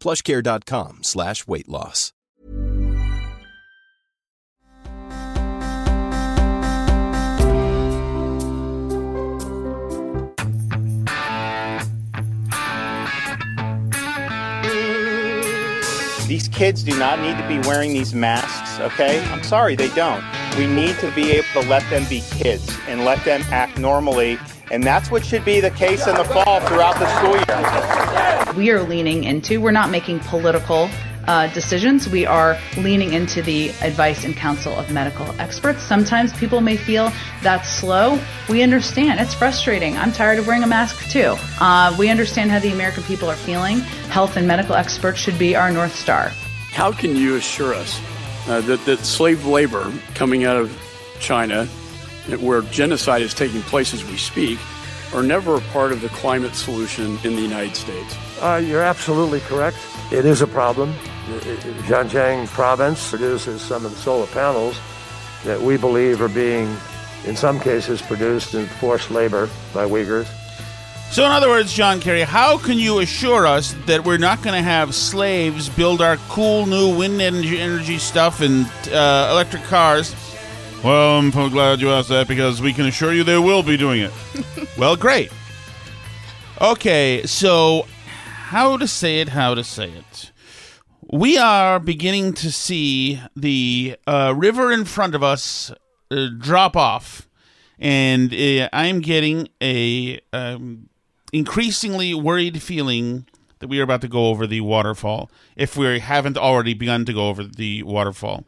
plushcare.com slash weight loss. these kids do not need to be wearing these masks, okay? I'm sorry, they don't. We need to be able to let them be kids and let them act normally. And that's what should be the case in the fall throughout the school year. We are leaning into. We're not making political uh, decisions. We are leaning into the advice and counsel of medical experts. Sometimes people may feel that's slow. We understand. It's frustrating. I'm tired of wearing a mask too. Uh, we understand how the American people are feeling. Health and medical experts should be our North Star. How can you assure us uh, that, that slave labor coming out of China, where genocide is taking place as we speak, are never a part of the climate solution in the United States? Uh, you're absolutely correct. It is a problem. Xinjiang province produces some of the solar panels that we believe are being, in some cases, produced in forced labor by Uyghurs. So, in other words, John Kerry, how can you assure us that we're not going to have slaves build our cool new wind energy, energy stuff and uh, electric cars? Well, I'm so glad you asked that because we can assure you they will be doing it. well, great. Okay, so how to say it, how to say it. We are beginning to see the uh, river in front of us uh, drop off, and uh, I'm getting a um, increasingly worried feeling that we are about to go over the waterfall. If we haven't already begun to go over the waterfall,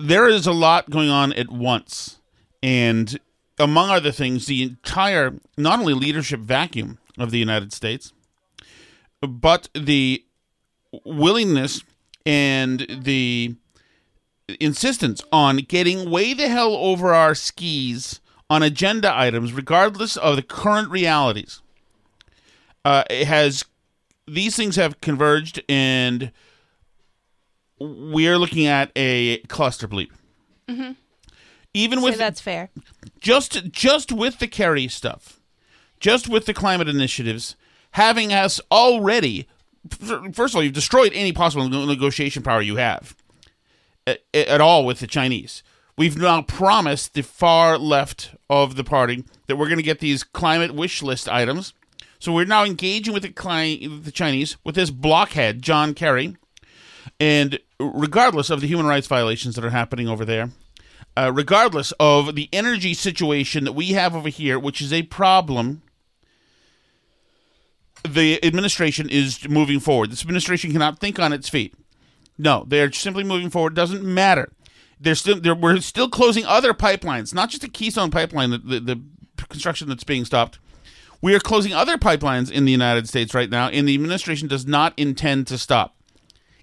there is a lot going on at once, and among other things, the entire not only leadership vacuum of the United States, but the willingness and the insistence on getting way the hell over our skis on agenda items, regardless of the current realities. Uh, it has these things have converged, and we are looking at a cluster bleep. Mm-hmm. Even with that's fair. just just with the Kerry stuff, just with the climate initiatives, having us already. First of all, you've destroyed any possible negotiation power you have at, at all with the Chinese. We've now promised the far left of the party that we're going to get these climate wish list items. So we're now engaging with the, the Chinese with this blockhead, John Kerry, and regardless of the human rights violations that are happening over there, uh, regardless of the energy situation that we have over here, which is a problem, the administration is moving forward. This administration cannot think on its feet. No, they're simply moving forward. Doesn't matter. They're still they're, we're still closing other pipelines, not just the Keystone pipeline, the, the, the construction that's being stopped. We are closing other pipelines in the United States right now, and the administration does not intend to stop.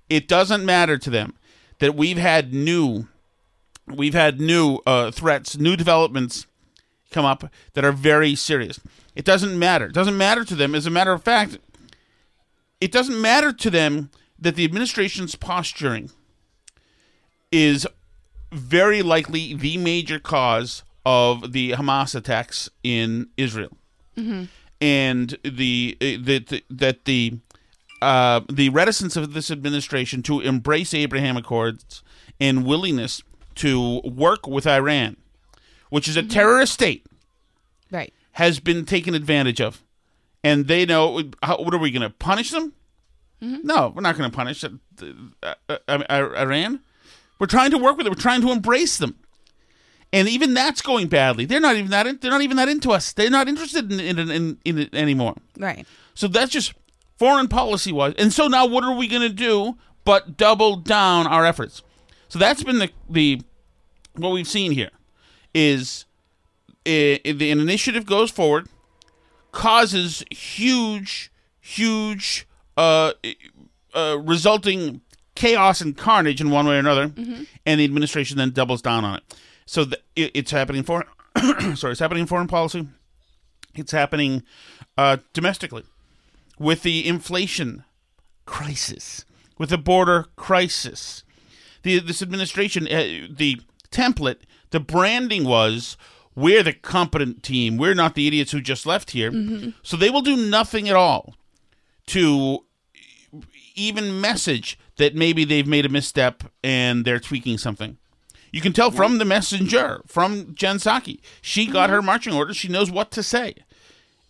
It doesn't matter to them that we've had new we've had new uh, threats, new developments come up that are very serious. It doesn't matter. It doesn't matter to them. As a matter of fact, it doesn't matter to them that the administration's posturing is very likely the major cause of the Hamas attacks in Israel, and the uh, that that the uh, the reticence of this administration to embrace Abraham Accords and willingness to work with Iran, which is a terrorist state, Right. has been taken advantage of, and they know how, what are we going to punish them? No, we're not going to punish uh, uh, uh, Iran. We're trying to work with them. We're trying to embrace them, and even that's going badly. They're not even that. In, they're not even that into us. They're not interested in in, in, in it anymore. Right. So that's just foreign policy wise. And so now what are we going to do but double down our efforts? So that's been the the what we've seen here is the an initiative goes forward causes huge huge uh, uh, resulting chaos and carnage in one way or another and the administration then doubles down on it. So the, it, it's happening for sorry it's happening in foreign policy. It's happening uh, domestically with the inflation crisis, with the border crisis. The, this administration, uh, the template, the branding was we're the competent team. We're not the idiots who just left here. Mm-hmm. So they will do nothing at all to even message that maybe they've made a misstep and they're tweaking something. You can tell from the messenger, from Jen Psaki. She got her mm-hmm. marching orders. She knows what to say.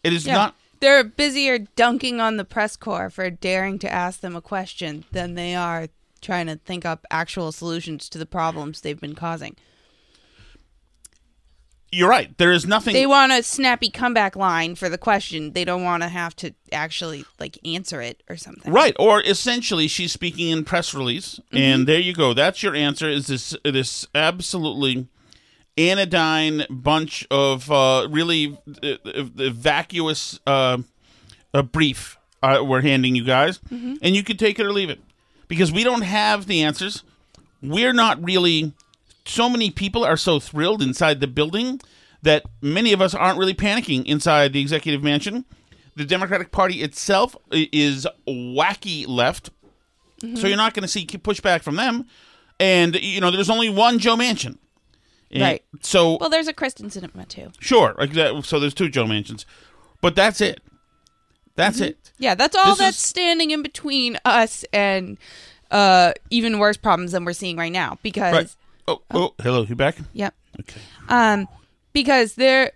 It is Yeah. not They're busier dunking on the press corps for daring to ask them a question than they are trying to think up actual solutions to the problems they've been causing. You're right. There is nothing. They want a snappy comeback line for the question. They don't want to have to actually like answer it or something. Right, or essentially, she's speaking in press release, and there you go. That's your answer. Is this this absolutely anodyne bunch of uh, really uh, uh, vacuous uh, a brief uh, we're handing you guys, and you can take it or leave it because we don't have the answers. We're not really. So many people are so thrilled inside the building that many of us aren't really panicking inside the executive mansion. The Democratic Party itself is wacky left, so you're not going to see pushback from them. And you know, there's only one Joe Manchin, And Right. So Well, there's a Kyrsten Sinema too. sure, so there's two Joe Manchins, but that's it. That's it. Yeah, that's all This that's is- standing in between us and uh even worse problems than we're seeing right now. Because Right. Oh, oh, hello, you back? Yep. Okay. Um, because they're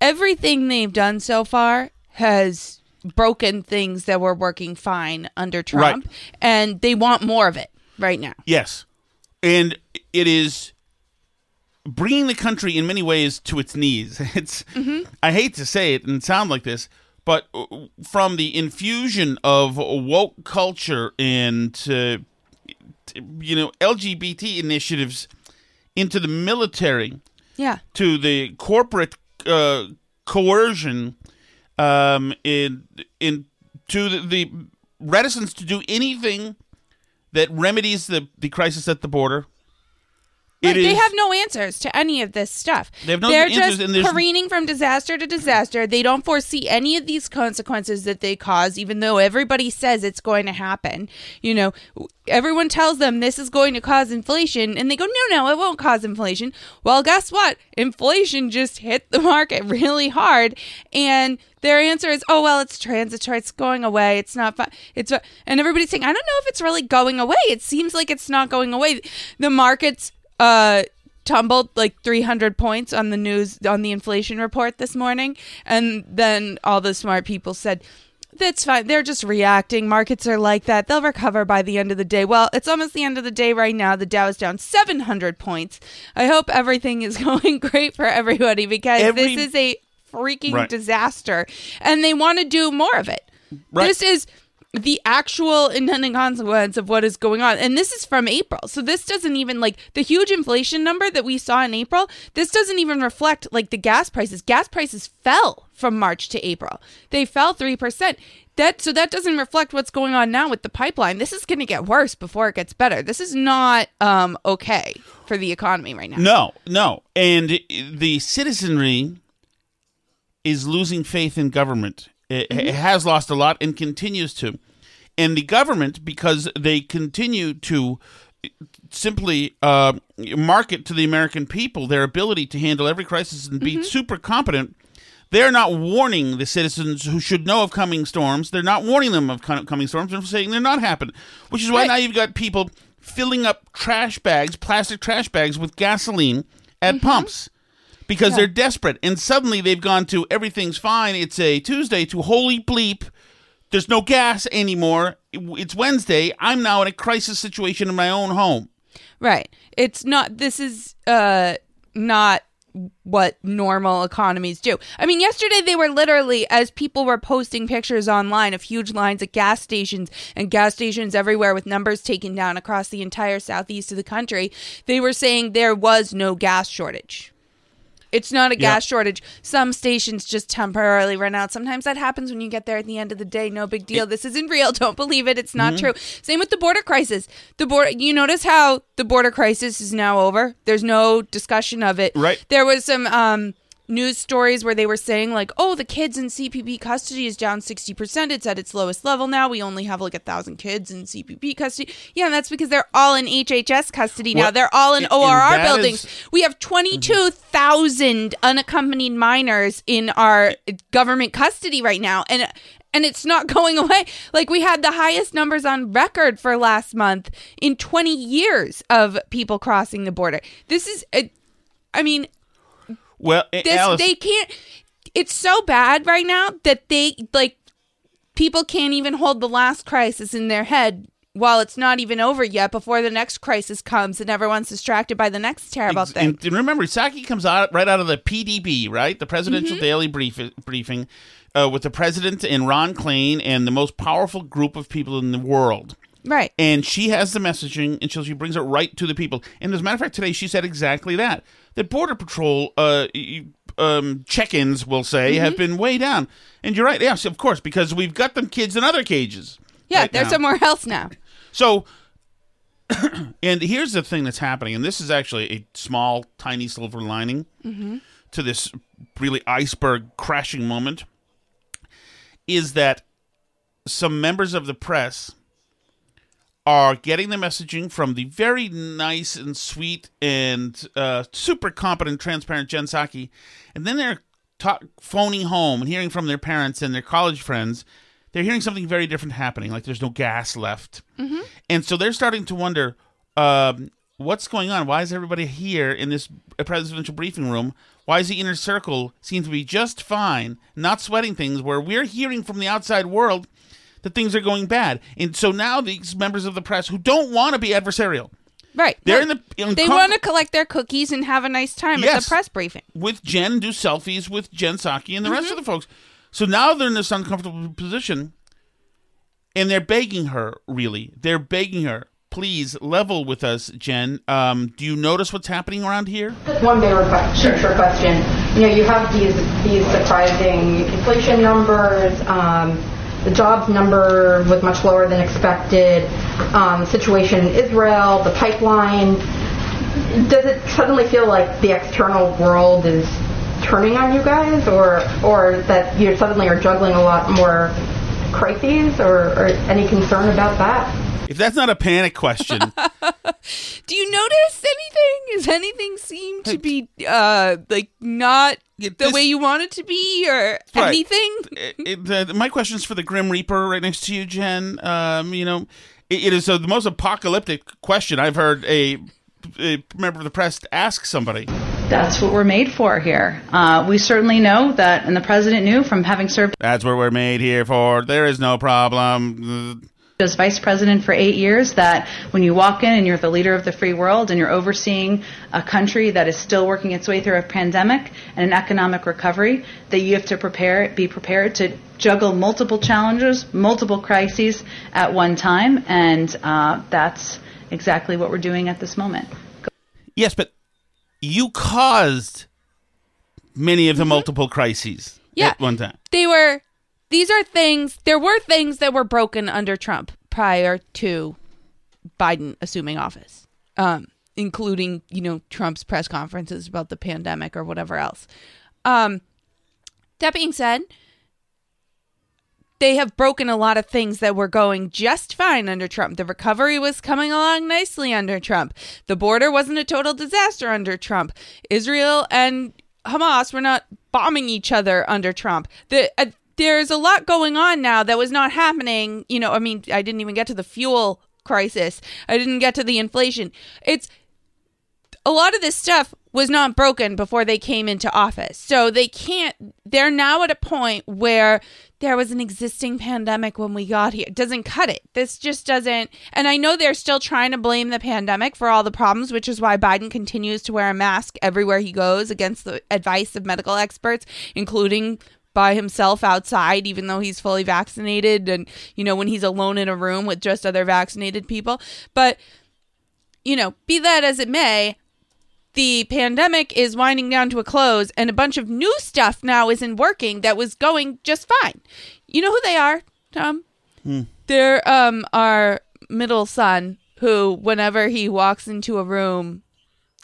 everything they've done so far has broken things that were working fine under Trump, and they want more of it right now. Yes. And it is bringing the country in many ways to its knees. It's I hate to say it and sound like this, but uh, from the infusion of woke culture and you know LGBT initiatives into the military Yeah. to the corporate uh, coercion um, in in to the, the reticence to do anything that remedies the, the crisis at the border. Right, It they have no answers to any of this stuff. They have no They're answers, just careening from disaster to disaster. They don't foresee any of these consequences that they cause, even though everybody says it's going to happen. You know, everyone tells them this is going to cause inflation, and they go, no, no, it won't cause inflation. Well, guess what? Inflation just hit the market really hard, and their answer is, oh, well, it's transitory. It's going away. It's not fun. It's, and everybody's saying, I don't know if it's really going away. It seems like it's not going away. The markets, uh tumbled like 300 points on the news on the inflation report this morning. And then all the smart people said that's fine. They're just reacting. Markets are like that. They'll recover by the end of the day. Well it's almost the end of the day right now. The dow is down 700 points. I hope everything is going great for everybody because Every- this is a freaking Right. disaster. And they want to do more of it. Right. this is the actual intended consequence of what is going on. And this is from April. So this doesn't even like the huge inflation number that we saw in April. This doesn't even reflect like the gas prices. Gas prices fell from March to April. They fell 3%. That so that doesn't reflect what's going on now with the pipeline. This is going to get worse before it gets better. This is not um okay for the economy right now. No, no. And the citizenry is losing faith in government. It, it mm-hmm. has lost a lot and continues to. And the government, because they continue to simply uh, market to the American people their ability to handle every crisis and be mm-hmm. super competent, they're not warning the citizens who should know of coming storms. They're not warning them of coming storms. They're saying they're not happening, which is why Right. now you've got people filling up trash bags, plastic trash bags with gasoline at mm-hmm. pumps because they're desperate. And suddenly they've gone to everything's fine. It's a Tuesday to holy bleep. There's no gas anymore. It's Wednesday. I'm now in a crisis situation in my own home. Right. It's not this is uh not what normal economies do. I mean, yesterday they were literally as people were posting pictures online of huge lines at gas stations and gas stations everywhere with numbers taken down across the entire southeast of the country, they were saying there was no gas shortage. It's not a gas shortage. Some stations just temporarily run out. Sometimes that happens when you get there at the end of the day. No big deal. This isn't real. Don't believe it. It's not true. Same with the border crisis. The border. You notice how the border crisis is now over. There's no discussion of it. Right. There was some um, news stories where they were saying like, "Oh, the kids in CBP custody is down sixty percent. It's at its lowest level now. We only have like a thousand kids in CBP custody. Yeah, and that's because they're all in HHS custody now. They're all in ORR buildings. is- We have 22,000 unaccompanied minors in our government custody right now and and it's not going away. Like we had the highest numbers on record for last month in 20 years of people crossing the border. This is uh, I mean, Well, this Alice, they can't it's so bad right now that they like people can't even hold the last crisis in their head while it's not even over yet before the next crisis comes and everyone's distracted by the next terrible Ex- thing. And, and remember, Psaki comes out right out of the PDB, right? The Presidential Mm-hmm. Daily brief, Briefing, uh, with the president and Ron Klain and the most powerful group of people in the world. Right. And she has the messaging, and she brings it right to the people. And as a matter of fact, today she said exactly that: that Border Patrol uh, um, check-ins, we'll say, Mm-hmm. have been way down. And you're right, yes, of course, because we've got them kids in other cages. Yeah, right they're now. somewhere else now. So, and here's the thing that's happening, and this is actually a small, tiny silver lining to this really iceberg crashing moment, is that some members of the press are getting the messaging from the very nice and sweet and uh, super competent, transparent Jen Psaki, and then they're ta- phoning home and hearing from their parents and their college friends. They're hearing something very different happening, like there's no gas left, and so they're starting to wonder um, what's going on. Why is everybody here in this presidential briefing room? Why is the inner circle seem to be just fine, not sweating things? Where we're hearing from the outside world that things are going bad. And so now these members of the press who don't want to be adversarial Right. They're No, in the- in they com- want to collect their cookies and have a nice time at Yes. the press briefing. with Jen, do selfies with Jen Psaki and the rest of the folks. So now they're in this uncomfortable position and they're begging her, really. They're begging her, please level with us, Jen. Um, do you notice what's happening around here? Just one bigger question, future question. You know, you have these these surprising inflation numbers. Um, the jobs number was much lower than expected. Um, situation in Israel, the pipeline. Does it suddenly feel like the external world is turning on you guys, or or that you suddenly are juggling a lot more crises, or, or any concern about that? If that's not a panic question, Do you notice anything? Does anything seem to be uh like not Yeah, the this- way you want it to be or Right. anything? it, it- the, my question is for the Grim Reaper right next to you, Jen. Um, you know, it, it is uh, the most apocalyptic question I've heard a, a member of the press ask somebody. That's what we're made for here. Uh, we certainly know that, and the president knew from having served That's what we're made here for. There is no problem. As vice president for eight years that when you walk in and you're the leader of the free world and you're overseeing a country that is still working its way through a pandemic and an economic recovery, that you have to prepare, be prepared to juggle multiple challenges, multiple crises at one time, and uh, that's exactly what we're doing at this moment. Yes, but you caused many of the multiple crises Yeah. at one time. They were these are things there were things that were broken under Trump prior to Biden assuming office. Um including, you know, Trump's press conferences about the pandemic or whatever else. Um that being said, they have broken a lot of things that were going just fine under Trump. The recovery was coming along nicely under Trump. The border wasn't a total disaster under Trump. Israel and Hamas were not bombing each other under Trump. The uh, there's a lot going on now that was not happening. You know, I mean, I didn't even get to the fuel crisis. I didn't get to the inflation. It's a lot of this stuff was not broken before they came into office. So they can't, they're now at a point where there was an existing pandemic when we got here. It doesn't cut it. This just doesn't. And I know they're still trying to blame the pandemic for all the problems, which is why Biden continues to wear a mask everywhere he goes against the advice of medical experts, including by himself outside, even though he's fully vaccinated, and, you know, when he's alone in a room with just other vaccinated people. But, you know, be that as it may, the pandemic is winding down to a close and a bunch of new stuff now isn't working that was going just fine. You know who they are, Tom? Hmm. They're um our middle son who whenever he walks into a room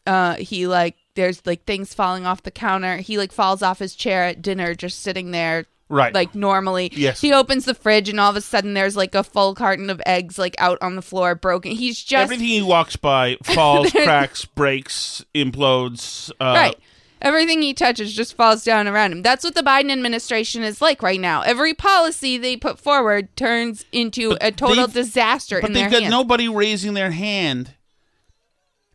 uh he like there's like things falling off the counter. He like falls off his chair at dinner just sitting there Right. like normally. Yes. He opens the fridge and all of a sudden there's like a full carton of eggs like out on the floor broken. He's just Everything he walks by falls, cracks, breaks, implodes. Uh, right. Everything he touches just falls down around him. That's what the Biden administration is like right now. Every policy they put forward turns into a total disaster But in they've got hands. nobody raising their hand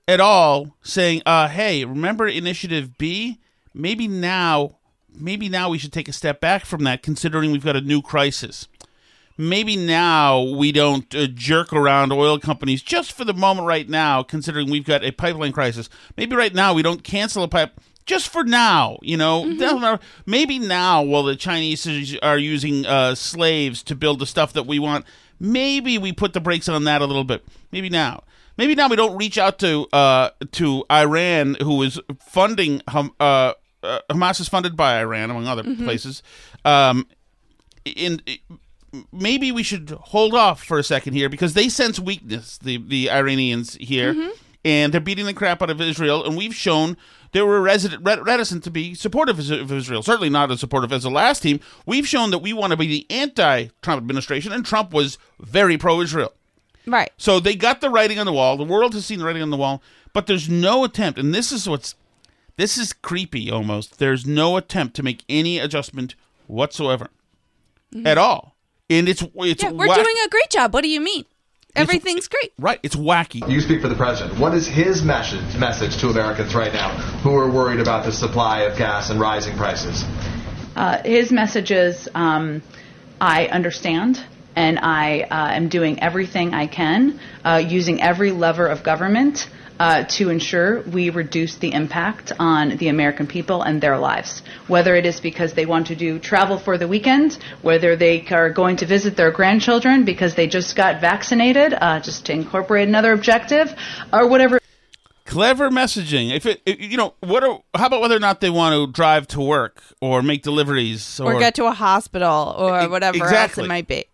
at all saying, uh, hey, remember Initiative B? Maybe now, maybe now we should take a step back from that, considering we've got a new crisis. Maybe now we don't uh, jerk around oil companies just for the moment right now, considering we've got a pipeline crisis. Maybe right now we don't cancel a pipe just for now, you know. Matter. Maybe now, while the Chinese are using uh, slaves to build the stuff that we want, maybe we put the brakes on that a little bit. Maybe now. Maybe now we don't reach out to uh, to Iran, who is funding Ham- uh, uh, Hamas is funded by Iran, among other places. Um, in maybe we should hold off for a second here because they sense weakness, the the Iranians here, and they're beating the crap out of Israel, and we've shown they were resident, reticent to be supportive of of Israel. Certainly not as supportive as the last team. We've shown that we want to be the anti-Trump administration, and Trump was very pro-Israel. Right. So they got the writing on the wall. The world has seen the writing on the wall, but there's no attempt, and this is what's this is creepy almost. There's no attempt to make any adjustment whatsoever at all, and it's it's Yeah, we're whack- doing a great job. What do you mean? Everything's great. right. It's wacky. You speak for the president. What is his message message to Americans right now who are worried about the supply of gas and rising prices? Uh, his message is um, I understand and I uh, am doing everything I can, uh, using every lever of government uh, to ensure we reduce the impact on the American people and their lives. Whether it is because they want to do travel for the weekend, whether they are going to visit their grandchildren because they just got vaccinated, uh, just to incorporate another objective, or whatever. Clever messaging. If it, it- you know, what? Are, how about whether or not they want to drive to work or make deliveries Or, get to a hospital or whatever else it might be.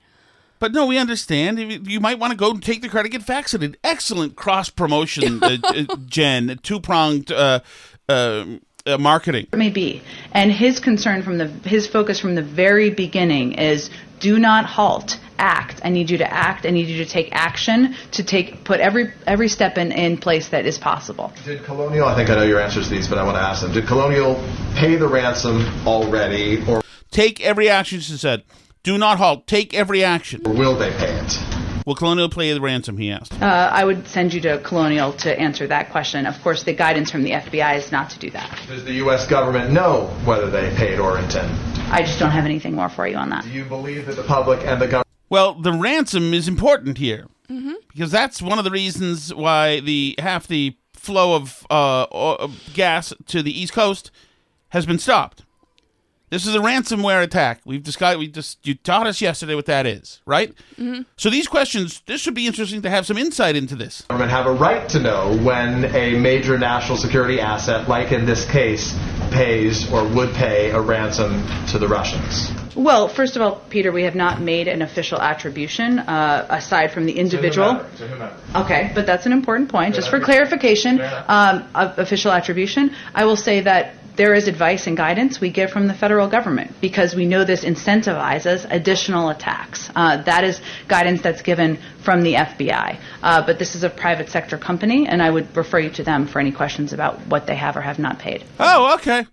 But no, we understand. You you might want to go and take the car to get vaccinated. Excellent cross promotion, uh, uh, Jen. Two pronged uh, uh, uh, marketing. it may be. And his concern from the his focus from the very beginning is do not halt. Act. I need you to act. I need you to take action to take put every every step in, in place that is possible. Did Colonial, I think I know your answers to these, but I want to ask them. Did Colonial pay the ransom already, or Take every action, she said. Do not halt. Take every action. Or will they pay it? Will Colonial pay the ransom? He asked. Uh, I would send you to Colonial to answer that question. Of course, the guidance from the FBI is not to do that. Does the U.S. government know whether they paid or intend? I just don't have anything more for you on that. Do you believe that the public and the government? Well, the ransom is important here Mm-hmm. because that's one of the reasons why the half the flow of uh, of gas to the East Coast has been stopped. This is a ransomware attack. We've discussed. We just you taught us yesterday what that is, right? Mm-hmm. So these questions. This should be interesting to have some insight into this. government have a right to know when a major national security asset, like in this case, pays or would pay a ransom to the Russians. Well, first of all, Peter, we have not made an official attribution uh, aside from the individual. Okay, but that's an important point. Just for clarification, um, of official attribution, I will say that there is advice and guidance we get from the federal government because we know this incentivizes additional attacks. Uh, that is guidance that's given from the FBI. Uh, but this is a private sector company, and I would refer you to them for any questions about what they have or have not paid. Oh, okay.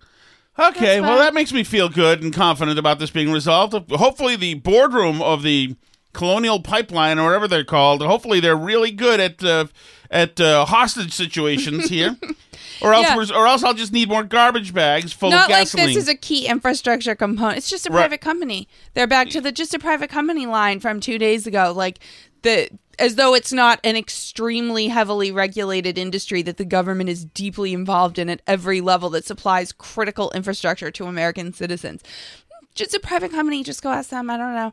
Okay, well, that makes me feel good and confident about this being resolved. Hopefully, the boardroom of the Colonial Pipeline or whatever they're called, hopefully, they're really good at uh, at uh, hostage situations here. Or else, Yeah. we're, or else I'll just need more garbage bags full Not of like gasoline. this is a key infrastructure component. It's just a Right. private company. They're back to the just a private company line from two days ago. Like the as though it's not an extremely heavily regulated industry that the government is deeply involved in at every level that supplies critical infrastructure to American citizens. Just a private company. Just go ask them. I don't know.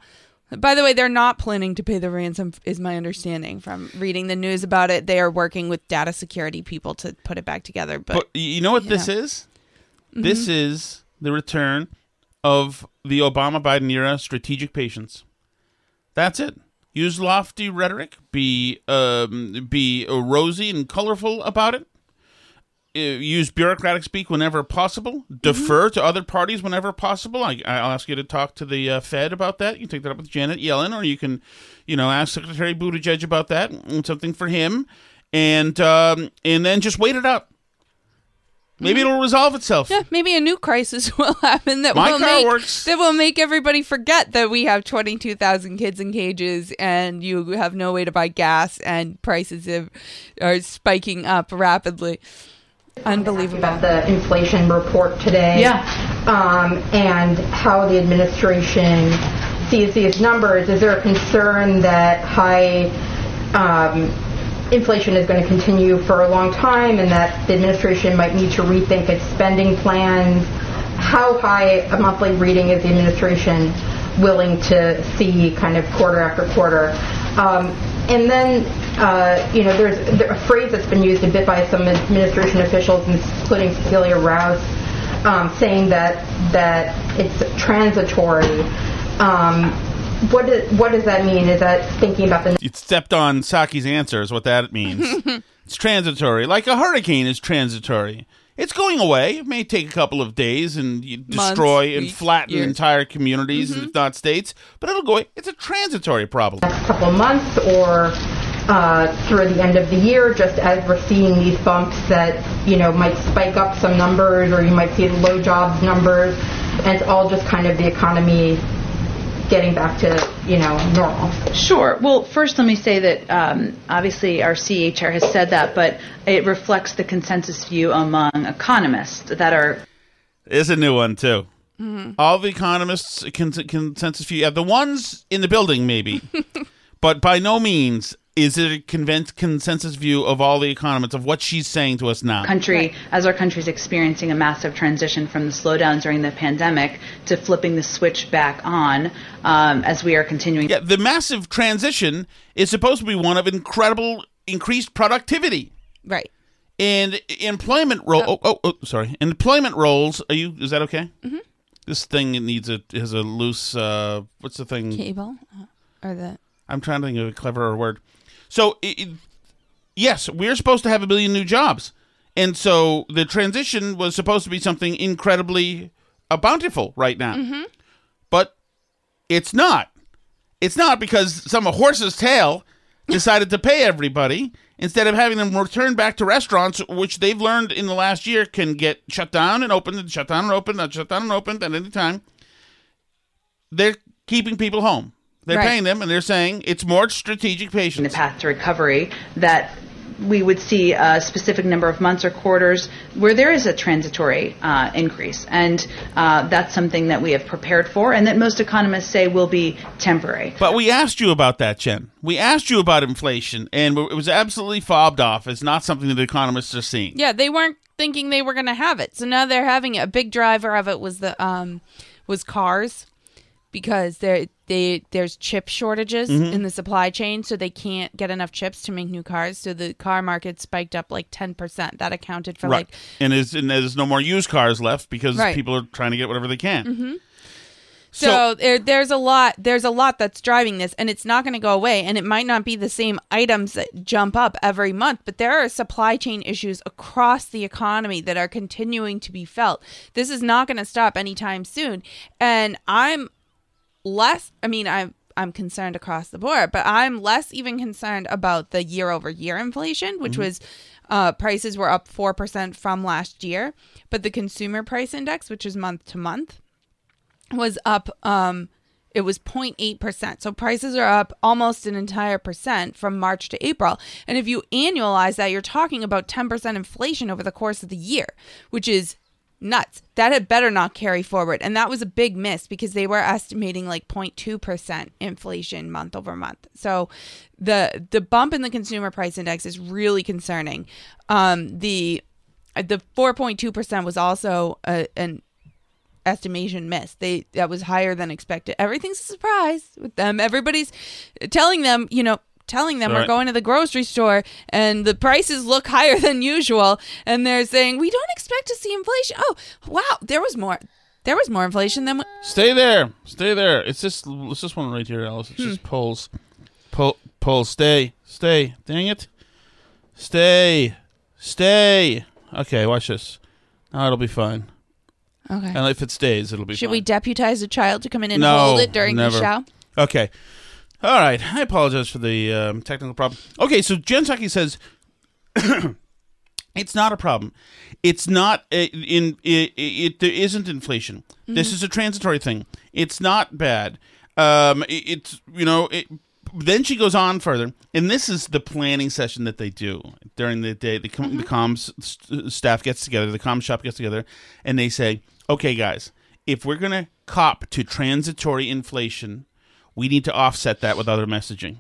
By the way, they're not planning to pay the ransom, is my understanding from reading the news about it. They are working with data security people to put it back together. But, But you know what this yeah. is? This Mhm. is the return of the Obama Biden era strategic patience. That's it. Use lofty rhetoric. Be um, be uh, rosy and colorful about it. Uh, use bureaucratic speak whenever possible. Defer to other parties whenever possible. I, I'll ask you to talk to the uh, Fed about that. You can take that up with Janet Yellen, or you can, you know, ask Secretary Buttigieg about that. and Something for him, and um, and then just wait it out. Maybe it'll resolve itself. Yeah, maybe a new crisis will happen that My will make works. that will make everybody forget that we have twenty two thousand kids in cages and you have no way to buy gas and prices have, are spiking up rapidly. Unbelievable. About the inflation report today. Yeah. Um, and how the administration sees these numbers. Is there a concern that high um, inflation is going to continue for a long time and that the administration might need to rethink its spending plans? How high a monthly reading is the administration willing to see kind of quarter after quarter? Um, and then, uh, you know, there's there, a phrase that's been used a bit by some administration officials, including Cecilia Rouse, um, saying that that it's transitory. Um, what, does, what does that mean? Is that thinking about the You stepped on Psaki's answer, is what that means. it's transitory. Like a hurricane is transitory. It's going away. It may take a couple of days and you Months, destroy and weeks, flatten years. entire communities, and if not states, but it'll go away. It's a transitory problem. couple of months or uh, through the end of the year, just as we're seeing these bumps that you know might spike up some numbers, or you might see low jobs numbers, and it's all just kind of the economy getting back to you know normal. Sure. Well, first, let me say that um, obviously our CE chair has said that, but it reflects the consensus view among economists that are It's a new one, too. All the economists' con- consensus view, yeah, the ones in the building, maybe, but by no means is it a conven- consensus view of all the economists of what she's saying to us now. country as our country is experiencing a massive transition from the slowdown during the pandemic to flipping the switch back on um, as we are continuing. Yeah, the massive transition is supposed to be one of incredible increased productivity. Right. And employment role. Oh, oh, oh, sorry. Employment roles. Are you? Is that okay? Mhm. This thing needs a has a loose. Uh, what's the thing? Cable uh, or the I'm trying to think of a cleverer word. So, it, it- yes, we're supposed to have a billion new jobs, and so the transition was supposed to be something incredibly uh, bountiful right now. Mm-hmm. But it's not. It's not because some horse's tail decided to pay everybody instead of having them return back to restaurants, which they've learned in the last year can get shut down and opened and shut down and opened and shut down and opened at any time. They're keeping people home. They're Right. paying them, and they're saying it's more strategic patience. the path to recovery that we would see a specific number of months or quarters where there is a transitory uh, increase. And uh, that's something that we have prepared for and that most economists say will be temporary. But we asked you about that, Jen. We asked you about inflation, and it was absolutely fobbed off It's not something that economists are seeing. Yeah, they weren't thinking they were going to have it. So now they're having it. A big driver of it was the um was cars because there they there's chip shortages Mhm. in the supply chain so they can't get enough chips to make new cars. So the car market spiked up like 10%. That accounted for right. like and, there's, and there's no more used cars left because Right. people are trying to get whatever they can. Mhm. So, So- there, there's a lot. There's a lot that's driving this, and it's not going to go away. And it might not be the same items that jump up every month, but there are supply chain issues across the economy that are continuing to be felt. This is not going to stop anytime soon. And I'm less. I mean, I'm I'm concerned across the board, but I'm less even concerned about the year over year inflation, which was uh, prices were up four percent from last year, but the consumer price index, which is month to month was up um it was 0.8%. So prices are up almost an entire percent from March to April. And if you annualize that, you're talking about 10% inflation over the course of the year, which is nuts. That had better not carry forward. And that was a big miss because they were estimating like 0.2% inflation month over month. So the the bump in the consumer price index is really concerning. Um the the 4.2% was also a, an estimation miss. They that was higher than expected. Everything's a surprise with them. Everybody's telling them, you know, telling them we're going to the grocery store and the prices look higher than usual and they're saying we don't expect to see inflation. Oh, wow, there was more there was more inflation than Stay there. Stay there. It's this. It's this one right here, Alice. It's hmm. just polls. Pull. Pull. Stay. Stay. Dang it. Stay. Stay. Okay. Watch this. Now it'll be fine. Okay. And if it stays, it'll be Should fine. we deputize a child to come in and no, hold it during never. the show? Okay. All right. I apologize for the um, technical problem. Okay, so Jen Psaki says it's not a problem. It's not uh, in it, it. There isn't inflation. This Mhm. is a transitory thing. It's not bad. Um, it- it's you know. It, then she goes on further, and this is the planning session that they do during the day. The, com- the comms st- staff gets together, the comms shop gets together, and they say, "Okay, guys, if we're gonna cop to transitory inflation, we need to offset that with other messaging."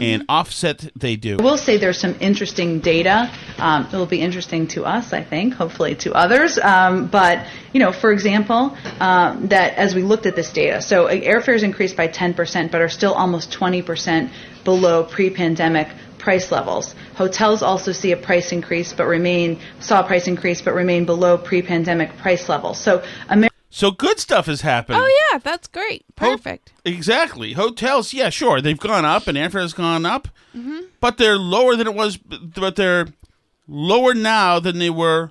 And offset they do. I will say there's some interesting data. Um, it will be interesting to us, I think, hopefully to others. Um, but you know, for example, um, that as we looked at this data, so airfares increased by 10%, but are still almost 20% below pre-pandemic price levels. Hotels also see a price increase, but remain saw a price increase, but remain below pre-pandemic price levels. So. Amer- So good stuff is happening. Oh yeah, that's great. Perfect. Exactly. Hotels, yeah, sure, they've gone up and airfare has gone up, Mm-hmm. but they're lower than it was. But they're lower now than they were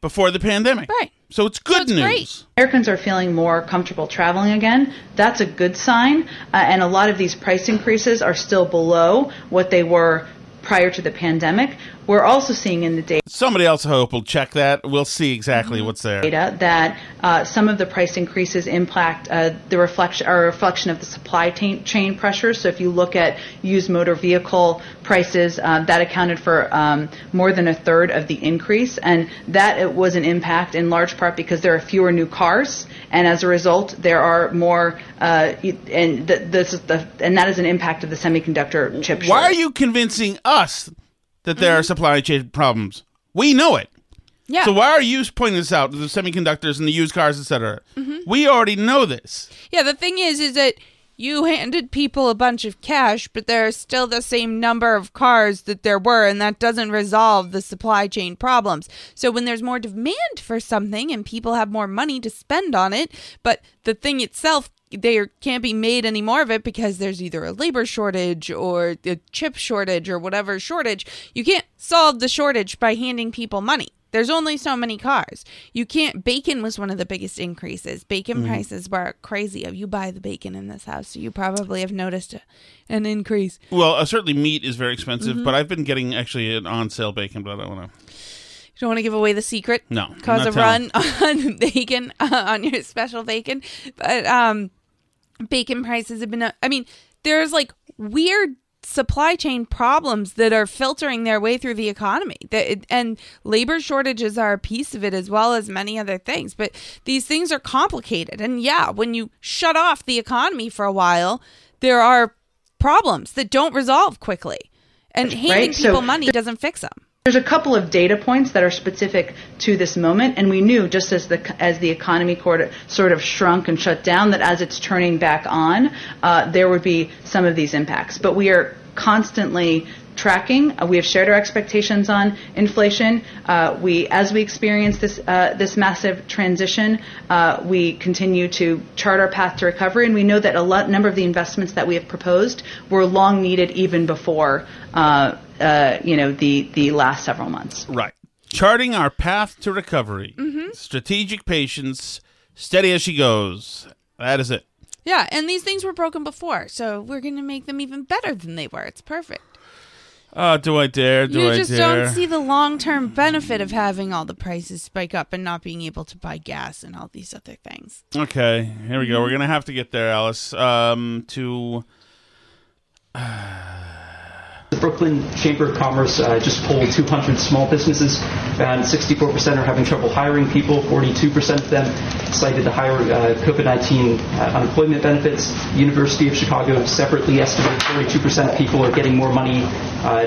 before the pandemic. Right. So it's good news. Americans are feeling more comfortable traveling again. That's a good sign. Uh, and a lot of these price increases are still below what they were prior to the pandemic. We're also seeing in the data. Somebody else, I hope, will check that. We'll see exactly Mm-hmm. what's there. data that uh, some of the price increases impact uh, the reflection or reflection of the supply ta- chain pressures. So if you look at used motor vehicle prices, uh, that accounted for um, more than a third of the increase, and that it was an impact in large part because there are fewer new cars, and as a result, there are more. Uh, and th- this is the and that is an impact of the semiconductor chip shortage. Why are you convincing us that there are mm-hmm. supply chain problems? We know it. Yeah. So why are you pointing this out? The semiconductors and the used cars, etc. Mm-hmm. We already know this. Yeah, the thing is, is that you handed people a bunch of cash, but there's still the same number of cars that there were, and that doesn't resolve the supply chain problems. So when there's more demand for something and people have more money to spend on it, but the thing itself there can't be made any more of it because there's either a labor shortage or a chip shortage or whatever shortage. You can't solve the shortage by handing people money. There's only so many cars. You can't. Bacon was one of the biggest increases. Bacon Mhm. prices were crazy. You buy the bacon in this house, so you probably have noticed a, an increase. Well, uh, certainly meat is very expensive, Mhm. but I've been getting actually an on sale bacon, but I don't want to. You don't want to give away the secret. No, cause a telling. run on bacon uh, on your special bacon. But um, bacon prices have been. uh, I mean, there's like weird supply chain problems that are filtering their way through the economy. That and labor shortages are a piece of it as well as many other things. But these things are complicated. And yeah, when you shut off the economy for a while, there are problems that don't resolve quickly. And handing Right, so people money doesn't fix them. There's a couple of data points that are specific to this moment, and we knew just as the as the economy sort of shrunk and shut down that as it's turning back on, uh, there would be some of these impacts. But we are constantly tracking. Uh, we have shared our expectations on inflation. Uh, we, as we experience this uh, this massive transition, uh, we continue to chart our path to recovery, and we know that a lot, number of the investments that we have proposed were long needed even before uh, uh, you know the the last several months. Right. Charting our path to recovery. Mm-hmm. Strategic patience, steady as she goes. That is it. Yeah, and these things were broken before, so we're going to make them even better than they were. It's perfect. Oh, do I dare? Do you I just dare? don't see the long term benefit of having all the prices spike up and not being able to buy gas and all these other things. Okay, here we go. We're gonna have to get there, Alice. Um, to The Brooklyn Chamber of Commerce uh, just polled 200 small businesses, and 64% are having trouble hiring people. 42% of them cited the higher uh, COVID-19 uh, unemployment benefits. University of Chicago separately estimated 42% of people are getting more money uh,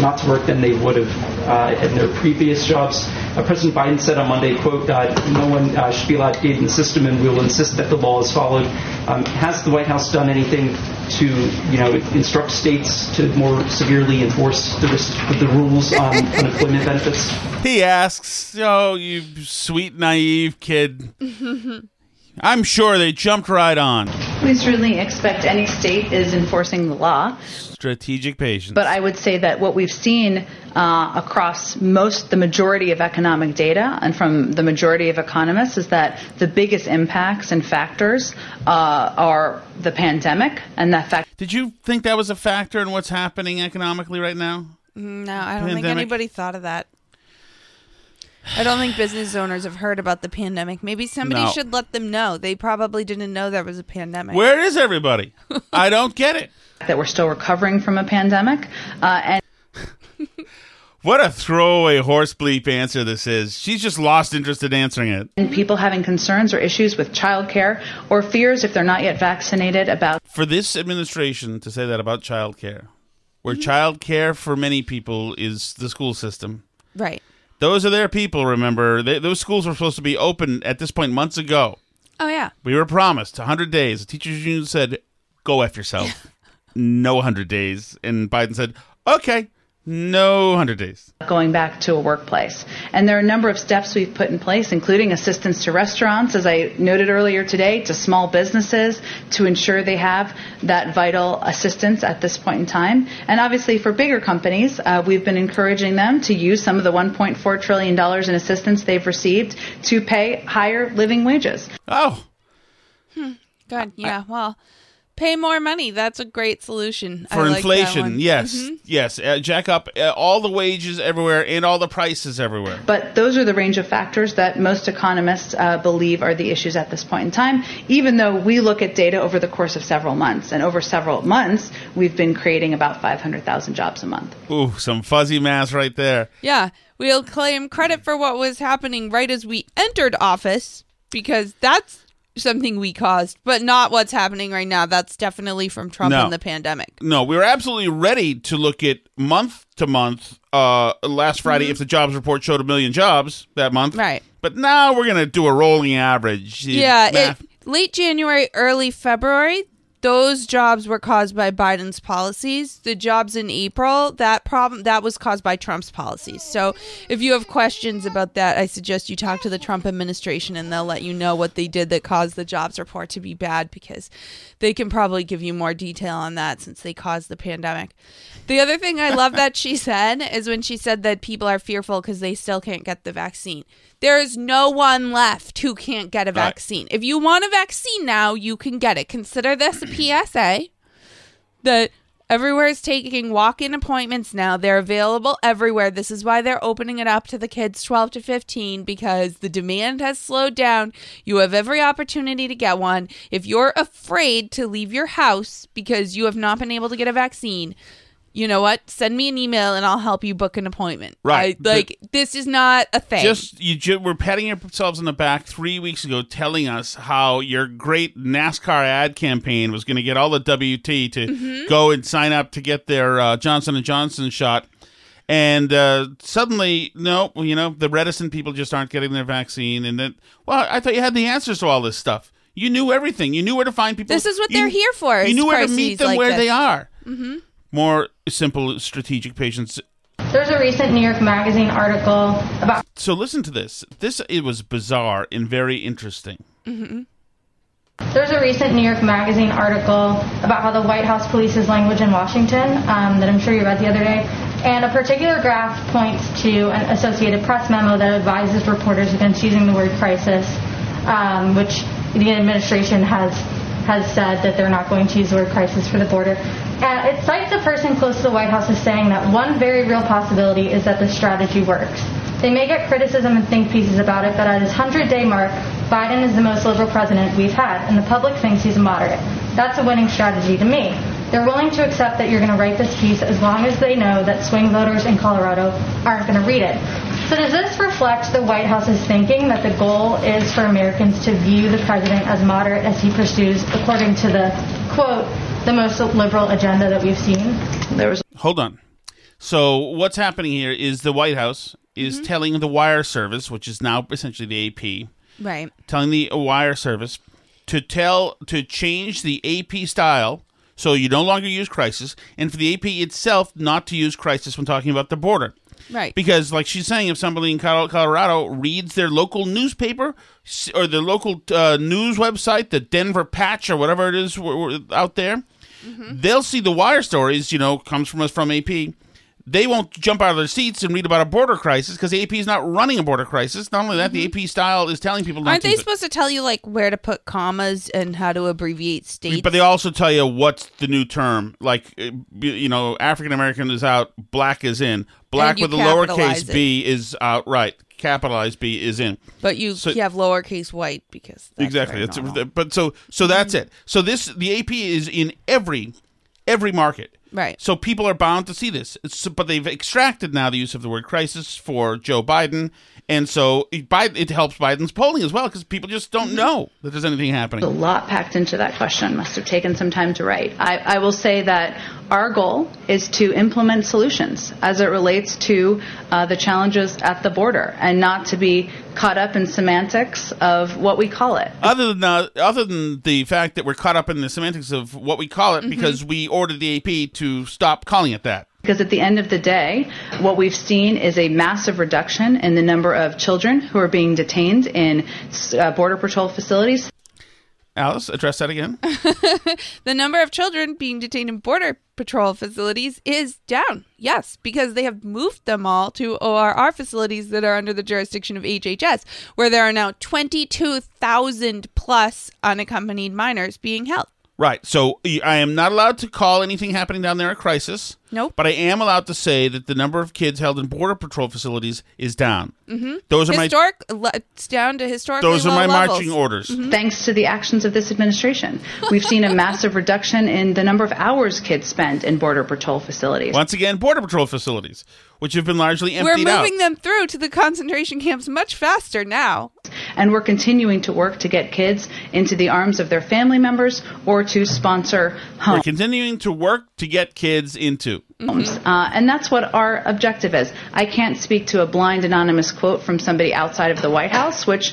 not to work than they would have uh, in their previous jobs. Uh, President Biden said on Monday, "quote No one should be allowed to game the system, and we will insist that the law is followed." Um, has the White House done anything to, you know, instruct states to more severely enforce the, the rules um, on unemployment benefits? he asks, "Oh, you sweet naive kid." I'm sure they jumped right on. We certainly expect any state is enforcing the law. Strategic patience. But I would say that what we've seen uh, across most, the majority of economic data, and from the majority of economists, is that the biggest impacts and factors uh, are the pandemic and that fact. Did you think that was a factor in what's happening economically right now? Mm, No, I don't think anybody thought of that. I don't think business owners have heard about the pandemic. Maybe somebody No. should let them know. They probably didn't know there was a pandemic. Where is everybody? I don't get it. That we're still recovering from a pandemic, uh, and What a throwaway horse bleep answer this is. She's just lost interest in answering it. and people having concerns or issues with childcare or fears if they're not yet vaccinated about For this administration to say that about childcare, where childcare for many people is the school system. Right. Those are their people, remember. They, those schools were supposed to be open at this point months ago. Oh yeah. We were promised 100 days. The teachers union said, go F yourself. no 100 days. And Biden said, okay, no 100 days. going back to a workplace. And there are a number of steps we've put in place, including assistance to restaurants, as I noted earlier today, to small businesses to ensure they have that vital assistance at this point in time. And obviously, for bigger companies, uh, we've been encouraging them to use some of the $1.4 trillion in assistance they've received to pay higher living wages. Oh, Good. Yeah. well, pay more money. That's a great solution for like that inflation, one. yes. Mhm. Yes. Uh, jack up uh, all the wages everywhere and all the prices everywhere. But those are the range of factors that most economists uh, believe are the issues at this point in time, even though we look at data over the course of several months. And over several months, we've been creating about 500,000 jobs a month. Ooh, some fuzzy math right there. Yeah, we'll claim credit for what was happening right as we entered office because that's something we caused, but not what's happening right now. That's definitely from Trump No. and the pandemic. No, we were absolutely ready to look at month to month. Uh, last Friday, if the jobs report showed a million jobs that month, Mm-hmm. Right. But now we're gonna do a rolling average. Yeah, Math- it, late January, early February, those jobs were caused by Biden's policies. The jobs in April, that problem that was caused by Trump's policies. So, if you have questions about that, I suggest you talk to the Trump administration and they'll let you know what they did that caused the jobs report to be bad because they can probably give you more detail on that since they caused the pandemic. The other thing I love that she said is when she said that people are fearful because they still can't get the vaccine. There is no one left who can't get a Right. vaccine. If you want a vaccine now, you can get it. Consider this PSA that everywhere is taking walk-in appointments now. They're available everywhere. This is why they're opening it up to the kids 12 to 15 because the demand has slowed down. You have every opportunity to get one. If you're afraid to leave your house because you have not been able to get a vaccine, you know what? Send me an email and I'll help you book an appointment. Right. I- like this is not a thing. Just you ju- were patting yourselves on the back three weeks ago, telling us how your great NASCAR ad campaign was going to get all the WT to Mm-hmm. go and sign up to get their uh, Johnson and Johnson shot, and uh, suddenly, no, you know, the reticent people just aren't getting their vaccine, and then, well, I thought you had the answers to all this stuff. You knew everything. You knew where to find people. This is what You- they're here for, You knew where to meet them like where this. they are. Mhm. More simple strategic patience. There's a recent New York Magazine article about. So listen to this. This it was bizarre and very interesting. Mm-hmm. There's a recent New York Magazine article about how the White House polices language in Washington um, that I'm sure you read the other day. And a particular graph points to an Associated Press memo that advises reporters against using the word crisis, um, which the administration has has said that they're not going to use the word crisis for the border. And it cites a person close to the White House as saying that one very real possibility is that the strategy works. They may get criticism and think pieces about it, but at his 100 day mark, Biden is the most liberal president we've had, and the public thinks he's a moderate. That's a winning strategy to me. They're willing to accept that you're going to write this piece as long as they know that swing voters in Colorado aren't going to read it. So does this reflect the White House's thinking that the goal is for Americans to view the president as moderate as he pursues, according to the quote, the most liberal agenda that we've seen? There was Hold on. So what's happening here is the White House is Mm-hmm. telling the wire service, which is now essentially the AP, Right. telling the wire service to tell to change the AP style so you no longer use crisis, and for the AP itself not to use crisis when talking about the border. Right. Because, like she's saying, if somebody in Colorado reads their local newspaper or their local uh, news website, the Denver Patch or whatever it is out there, they'll see the wire stories. You know, comes from us from AP. They won't jump out of their seats and read about a border crisis because the AP is not running a border crisis. Not only that, the AP style is telling people Aren't they use it. supposed to tell you like where to put commas and how to abbreviate states? But they also tell you what's the new term. Like, uh, you know, African American is out, black is in. Black with a lowercase it. b is out, right. Capitalized b is in. But you, So- you have lowercase white because exactly. It's, but so so that's it. So this the AP is in every every market. Right. So people are bound to see this. It's, but they've extracted now the use of the word crisis for Joe Biden, and so it, Biden, it helps Biden's polling as well because people just don't know that there's anything happening. A lot packed into that question. Must have taken some time to write. I, I will say that our goal is to implement solutions as it relates to uh, the challenges at the border and not to be caught up in semantics of what we call it. Other than uh, other than the fact that we're caught up in the semantics of what we call Mm-hmm. it because we ordered the AP to stop calling it that. Because at the end of the day, what we've seen is a massive reduction in the number of children who are being detained in uh, Border Patrol facilities. Alice, address that again. the number of children being detained in border patrol facilities is down. Yes, because they have moved them all to ORR facilities that are under the jurisdiction of HHS, where there are now 22,000 plus unaccompanied minors being held. Right. So I am not allowed to call anything happening down there a crisis. Nope. But I am allowed to say that the number of kids held in border patrol facilities is down. Mm-hmm. Those are my Historic, le- it's down to historically those are low my levels. marching orders. Thanks to the actions of this administration, we've seen a massive reduction in the number of hours kids spend in Border Patrol facilities. Once again, border patrol facilities, which have been largely emptied We're emptied out. moving them through to the concentration camps much faster now. And we're continuing to work to get kids into the arms of their family members or to sponsor We're continuing to work to get kids into. Uh, and that's what our objective is. I can't speak to a blind anonymous quote from somebody outside of the White House, which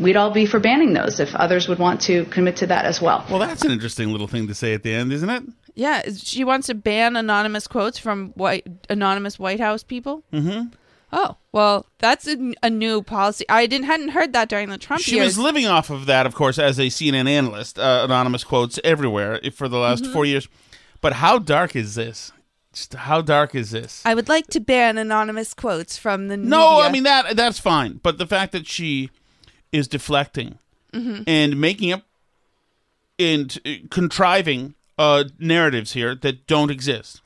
we'd all be for banning those if others would want to commit to that as well. Well, that's an interesting little thing to say at the end, isn't it? Yeah, she wants to ban anonymous quotes from white anonymous White House people. Mm-hmm. Oh, well, that's a, a new policy. I didn't hadn't heard that during the Trump She years. was living off of that, of course, as a CNN analyst, uh, anonymous quotes everywhere for the last Mhm. four years. But how dark is this? Just how dark is this? I would like to ban anonymous quotes from the No, media. I mean that that's fine. But the fact that she is deflecting Mhm. and making up and uh, contriving uh, narratives here that don't exist.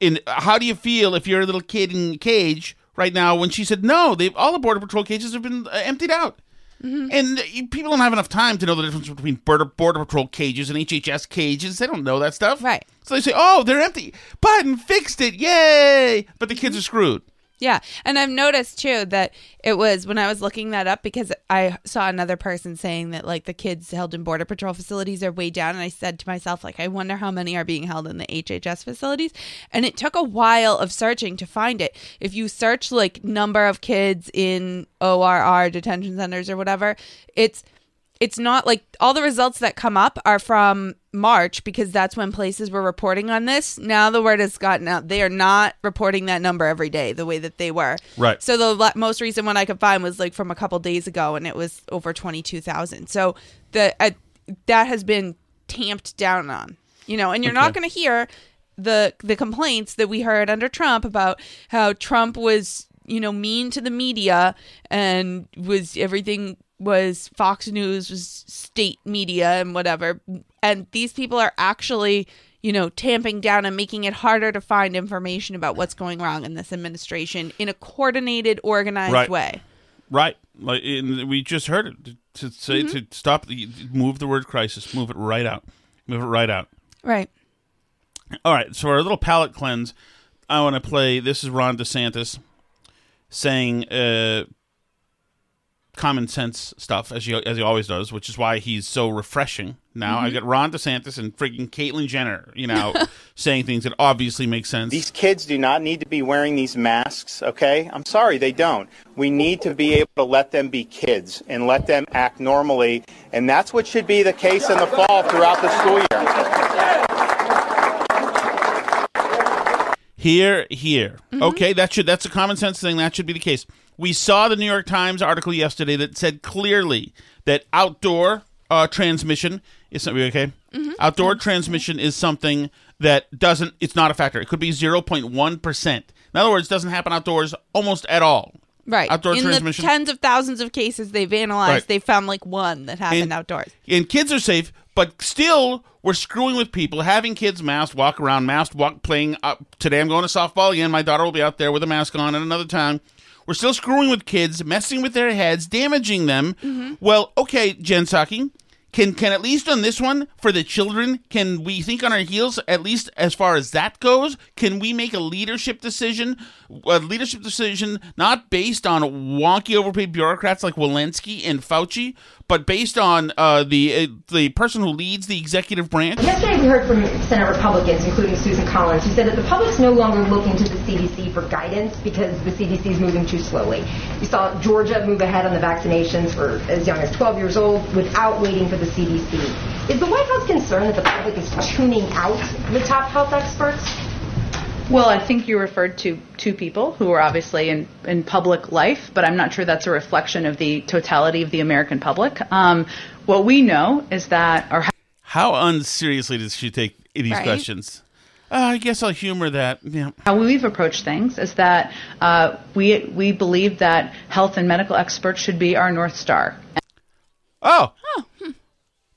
And how do you feel if you're a little kid in a cage right now when she said no? They all the border patrol cages have been uh, emptied out. And uh, people don't have enough time to know the difference between border, border patrol cages and HHS cages. They don't know that stuff. Right. So they say, oh, they're empty. Biden fixed it. Yay. But the kids are screwed. Yeah, and I've noticed too that it was when I was looking that up because I saw another person saying that like the kids held in border patrol facilities are way down, and I said to myself like I wonder how many are being held in the HHS facilities, and it took a while of searching to find it. If you search like number of kids in ORR detention centers or whatever, it's it's not like all the results that come up are from March because that's when places were reporting on this. Now the word has gotten out. They are not reporting that number every day the way that they were. Right. So the la- most recent one I could find was like from a couple days ago, and it was over twenty two thousand. So the uh, that has been tamped down on. You know, and you're not going to hear the the complaints that we heard under Trump about how Trump was you know mean to the media and was everything was Fox News was state media and whatever and these people are actually you know tamping down and making it harder to find information about what's going wrong in this administration in a coordinated organized Right. way Right. Like we just heard it to say Mhm. to stop the move the word crisis, move it right out. Move it right out. right All right, so our little palate cleanse, I want to play. This is Ron DeSantis saying uh, common sense stuff as he as he always does, which is why he's so refreshing. Now I Mhm. got Ron DeSantis and freaking Caitlyn Jenner, you know, saying things that obviously make sense. These kids do not need to be wearing these masks, okay? I'm sorry, they don't. We need to be able to let them be kids and let them act normally, and that's what should be the case in the fall throughout the school year. Here, here. Mm-hmm. Okay, that should that's a common sense thing. That should be the case. We saw the New York Times article yesterday that said clearly that outdoor uh, transmission is something okay. Mm-hmm. Outdoor transmission is something that doesn't. It's not a factor. It could be zero point one percent. In other words, it doesn't happen outdoors almost at all. right Outdoor in transmission. the tens of thousands of cases they've analyzed Right. they found like one that happened And- outdoors and kids are safe, but still we're screwing with people, having kids masked, walk around masked, walk playing. Up. Today I'm going to softball again. My daughter will be out there with a mask on at another time. We're still screwing with kids, messing with their heads, damaging them. Mm-hmm. Well, okay, Jen Psaki, can can at least on this one for the children, can we think on our heels at least as far as that goes? Can we make a leadership decision, a leadership decision not based on wonky overpaid bureaucrats like Walensky and Fauci, but based on uh, the uh, the person who leads the executive branch? Yesterday, we heard from Senate Republicans, including Susan Collins, who said that the public's no longer looking to the CDC for guidance because the CDC is moving too slowly. We saw Georgia move ahead on the vaccinations for as young as 12 years old without waiting for the CDC. Is the White House concerned that the public is tuning out the top health experts? Well, I think you referred to two people who are obviously in, in public life, but I'm not sure that's a reflection of the totality of the American public. Um, what we know is that, or How unseriously does she take these Right. questions? Uh, I guess I'll humor that. Yeah. how we've approached things is that uh, we we believe that health and medical experts should be our north star. Oh.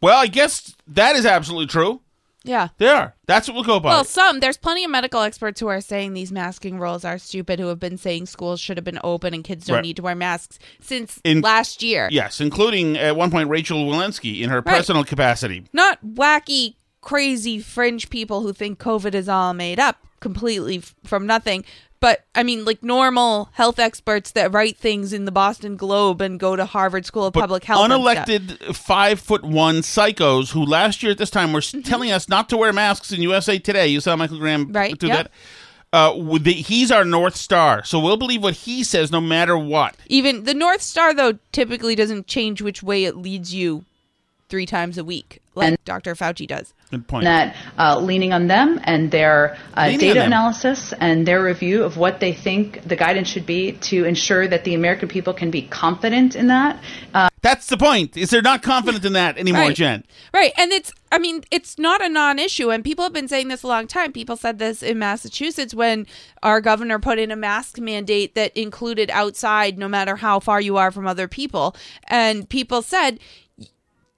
Well, I guess that is absolutely true. yeah They are. That's what we'll go by. Well, some there's plenty of medical experts who are saying these masking rules are stupid. Who have been saying schools should have been open and kids don't Right. need to wear masks since In- last year. Yes, including at one point Rachel Walensky in her Right. personal capacity. Not wacky, crazy fringe people who think COVID is all made up completely f- from nothing. But I mean, like normal health experts that write things in the Boston Globe and go to Harvard School of Public Health. Unelected five foot one psychos who last year at this time were telling us not to wear masks in USA Today. You saw Michael Graham Mm-hmm. Right, do yep. that. Uh, the, he's our north star, so we'll believe what he says no matter what. Even the North Star, though, typically doesn't change which way it leads you three times a week, like Dr. Fauci does. Good point. That uh, leaning on them and their uh, data analysis and their review of what they think the guidance should be to ensure that the American people can be confident in that. Uh, That's the point. Is they're not confident in that anymore, Right. Jen? Right. And it's, I mean, it's not a non issue. And people have been saying this a long time. People said this in Massachusetts when our governor put in a mask mandate that included outside no matter how far you are from other people. And people said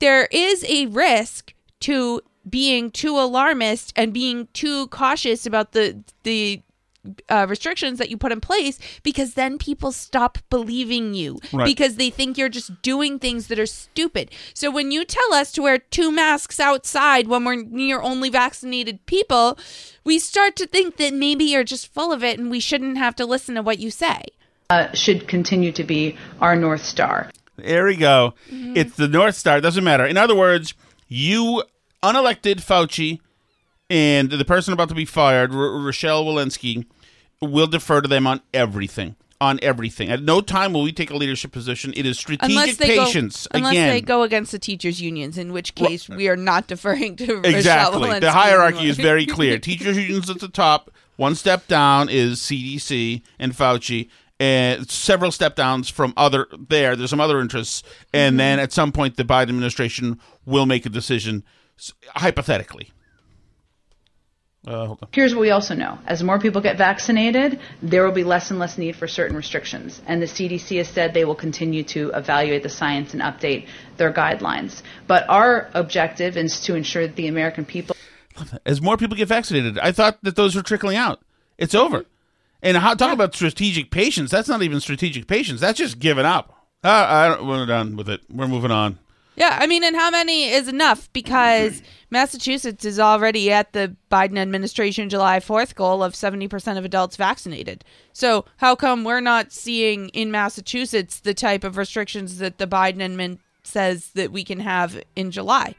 there is a risk to being too alarmist and being too cautious about the, the, uh, restrictions that you put in place because then people stop believing you Right. because they think you're just doing things that are stupid. So when you tell us to wear two masks outside when we're near only vaccinated people, we start to think that maybe you're just full of it and we shouldn't have to listen to what you say. uh, should continue to be our north star. There we go. Mm-hmm. It's the North Star. Doesn't matter. In other words, you unelected Fauci and the person about to be fired, R- Rochelle Walensky, will defer to them on everything. on everything. At no time will we take a leadership position. It is strategic patience. go, unless Again, they go against the teachers' unions, in which case we are not deferring to Rochelle exactly. The hierarchy is very clear. Teachers unions at the top. One step down is CDC and Fauci, and several step downs from other there. There's some other interests, and Mm-hmm. then at some point, the Biden administration will make a decision, hypothetically. Uh, hold on. Here's what we also know. As more people get vaccinated, there will be less and less need for certain restrictions. And the CDC has said they will continue to evaluate the science and update their guidelines. But our objective is to ensure that the American people As more people get vaccinated, I thought that those were trickling out. It's over. And how, talk about strategic patience. That's not even strategic patience. That's just giving up. Uh, I don't, we're done with it. We're moving on. Yeah, I mean, and how many is enough? Because Massachusetts is already at the Biden administration July 4th goal of 70% of adults vaccinated. So, how come we're not seeing in Massachusetts the type of restrictions that the Biden admin says that we can have in July?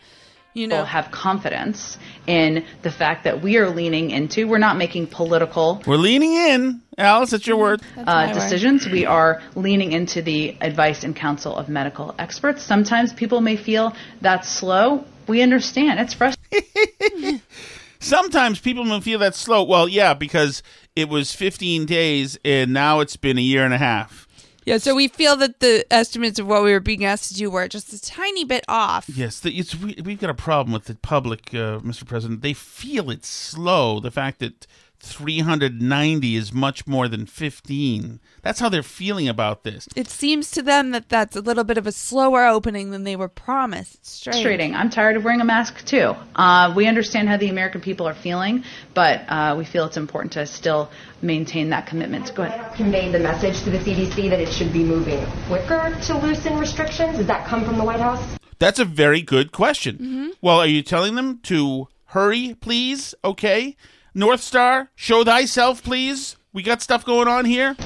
You know, have confidence in the fact that we are leaning into, we're not making political We're leaning in. Alice, that's your word. uh, decisions. We are leaning into the advice and counsel of medical experts. Sometimes people may feel that's slow. We understand. It's frustrating. Sometimes people will feel that slow. Well, yeah, because it was 15 days and now it's been a year and a half. Yeah, so we feel that the estimates of what we were being asked to do were just a tiny bit off. Yes, the, it's, we, we've got a problem with the public, uh, Mr. President. They feel it's slow. The fact that 390 is much more than 15. That's how they're feeling about this. It seems to them that that's a little bit of a slower opening than they were promised. It's strange. I'm tired of wearing a mask too. Uh, we understand how the American people are feeling, but uh, we feel it's important to still maintain that commitment. Go ahead. conveyed the message to the CDC that it should be moving quicker to loosen restrictions? Does that come from the White House? That's a very good question. Mm-hmm. Well, are you telling them to hurry, please? Okay. North Star, show thyself, please. We got stuff going on here.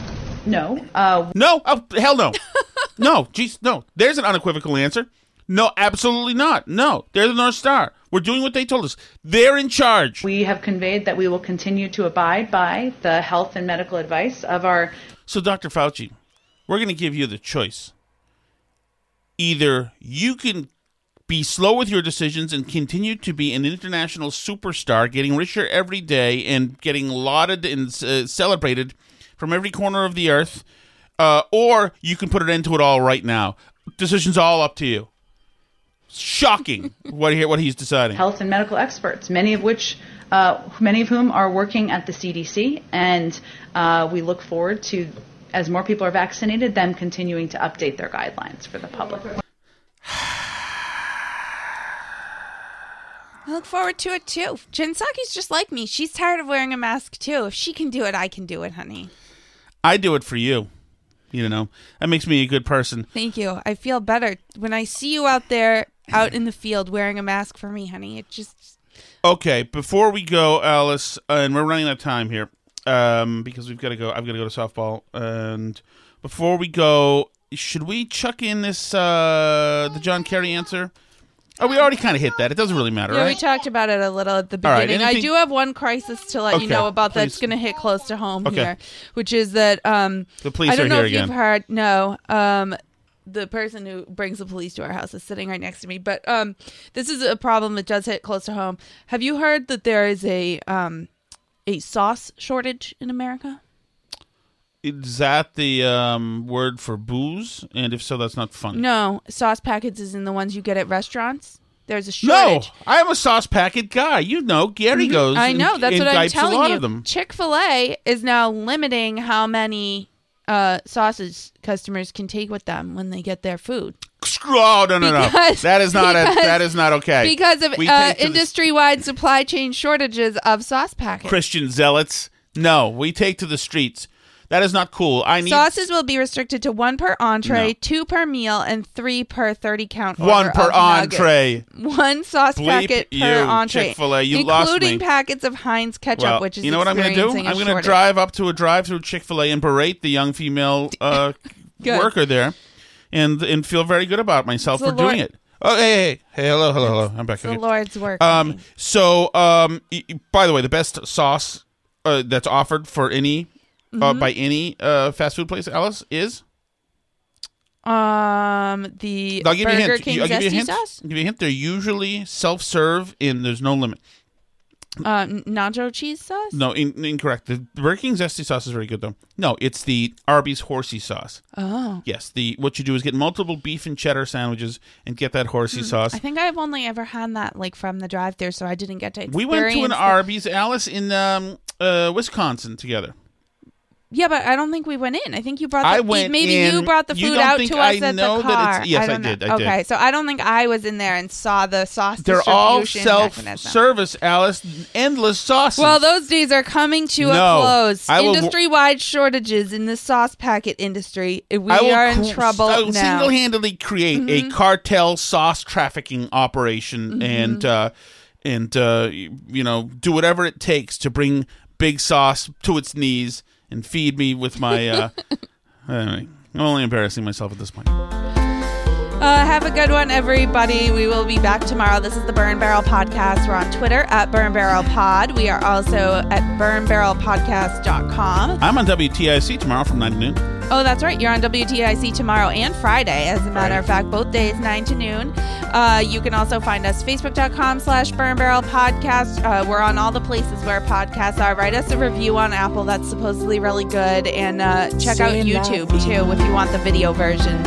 No. Uh, no. Oh, hell no. no. Jeez, no. There's an unequivocal answer. No, absolutely not. No, they're the North Star. We're doing what they told us. They're in charge. We have conveyed that we will continue to abide by the health and medical advice of our. So, Dr. Fauci, we're going to give you the choice. Either you can be slow with your decisions and continue to be an international superstar, getting richer every day and getting lauded and uh, celebrated from every corner of the earth, uh, or you can put an end to it all right now. Decision's all up to you. Shocking what he, what he's deciding. health and medical experts, many of which, uh, many of whom are working at the CDC, and uh, we look forward to, as more people are vaccinated, them continuing to update their guidelines for the public. I look forward to it too. Jen Psaki's just like me. She's tired of wearing a mask too. If she can do it, I can do it, honey. I do it for you. You know, that makes me a good person. Thank you. I feel better when I see you out there, out in the field, wearing a mask for me, honey. It just Okay, before we go, Alice, uh, and we're running out of time here um, because we've got to go. I've got to go to softball, and before we go, should we chuck in this uh, the John Kerry answer? Oh, we already kind of hit that. It doesn't really matter, yeah. We talked about it a little at the All right, beginning. I anything- do have one crisis to let Okay, you know about that's please. going to hit close to home Okay. here, which is that um, The police I don't are know here if again. you've heard. No, um, the person who brings the police to our house is sitting right next to me. But um, this is a problem that does hit close to home. Have you heard that there is a um, a sauce shortage in America? Is that the um, word for booze? And if so, that's not funny. No, sauce packets is in the ones you get at restaurants. There's a shortage. No. I am a sauce packet guy. You know, Gary Mhm. goes. I know. and- That's and what I'm telling a lot you. Chick Fil A is now limiting how many uh, sauces customers can take with them when they get their food. Oh no no no! Because- That is not a, that is not okay. Because of uh, take to the- industry-wide supply chain shortages of sauce packets. Christian zealots. No, we take to the streets. That is not cool. I need Sauces will be restricted to one per entree, No. two per meal, and three per thirty count. One per nuggets. entree. One sauce Bleep packet per entree. Chick-fil-A. You including packets of Heinz ketchup, well, which is you know what I'm going to do? I'm going to drive up to a drive-through Chick-fil-A and berate the young female uh, worker there, and and feel very good about myself It's for doing it. Oh, hey, hey, hey, hello, hello, hello. I'm back. It's the Okay. Lord's work. Um, so, um, by the way, the best sauce uh, that's offered for any uh, Mhm. by any uh, fast food place, Alice, is? Um, the I'll give you a Burger hint. King I'll give you a hint. sauce, I'll give you a hint. They're usually self-serve, and there's no limit. uh, nacho cheese sauce. No, in, incorrect. The Burger King zesty sauce is very good though. No, it's the Arby's horsey sauce. Oh. Yes, the what you do is get multiple beef and cheddar sandwiches and get that horsey sauce. Hmm. I think I've only ever had that like from the drive-through, so I didn't get to. Experience we went to an the- Arby's, Alice, in um, uh, Wisconsin together. Yeah, but I don't think we went in. I think you brought. The, I went Maybe you brought the food out to us I at know the car. it's- yes, I don't did, I did. okay, so I don't think I was in there and saw the sauce. They're all self-service, Alice. Endless sauces. Well, those days are coming to No, a close. Will- Industry-wide shortages in the sauce packet industry. We I are in cr- trouble I will now. single-handedly create a Mhm. cartel sauce trafficking operation Mhm. and uh, and uh, you know do whatever it takes to bring Big Sauce to its knees and feed me with my. Uh, anyway, I'm only embarrassing myself at this point. Uh, have a good one, everybody. We will be back tomorrow. This is the Burn Barrel Podcast. We're on Twitter at Burn Barrel Pod. We are also at burnbarrelpodcast.com. I'm on WTIC tomorrow from nine to noon. Oh, that's right. You're on WTIC tomorrow and Friday, as a matter of fact, both days, 9 to noon. Uh, you can also find us facebook.com slash burn barrel podcast. Uh, we're on all the places where podcasts are. Write us a review on Apple. That's supposedly really good. And uh, check out YouTube, too, if you want the video versions.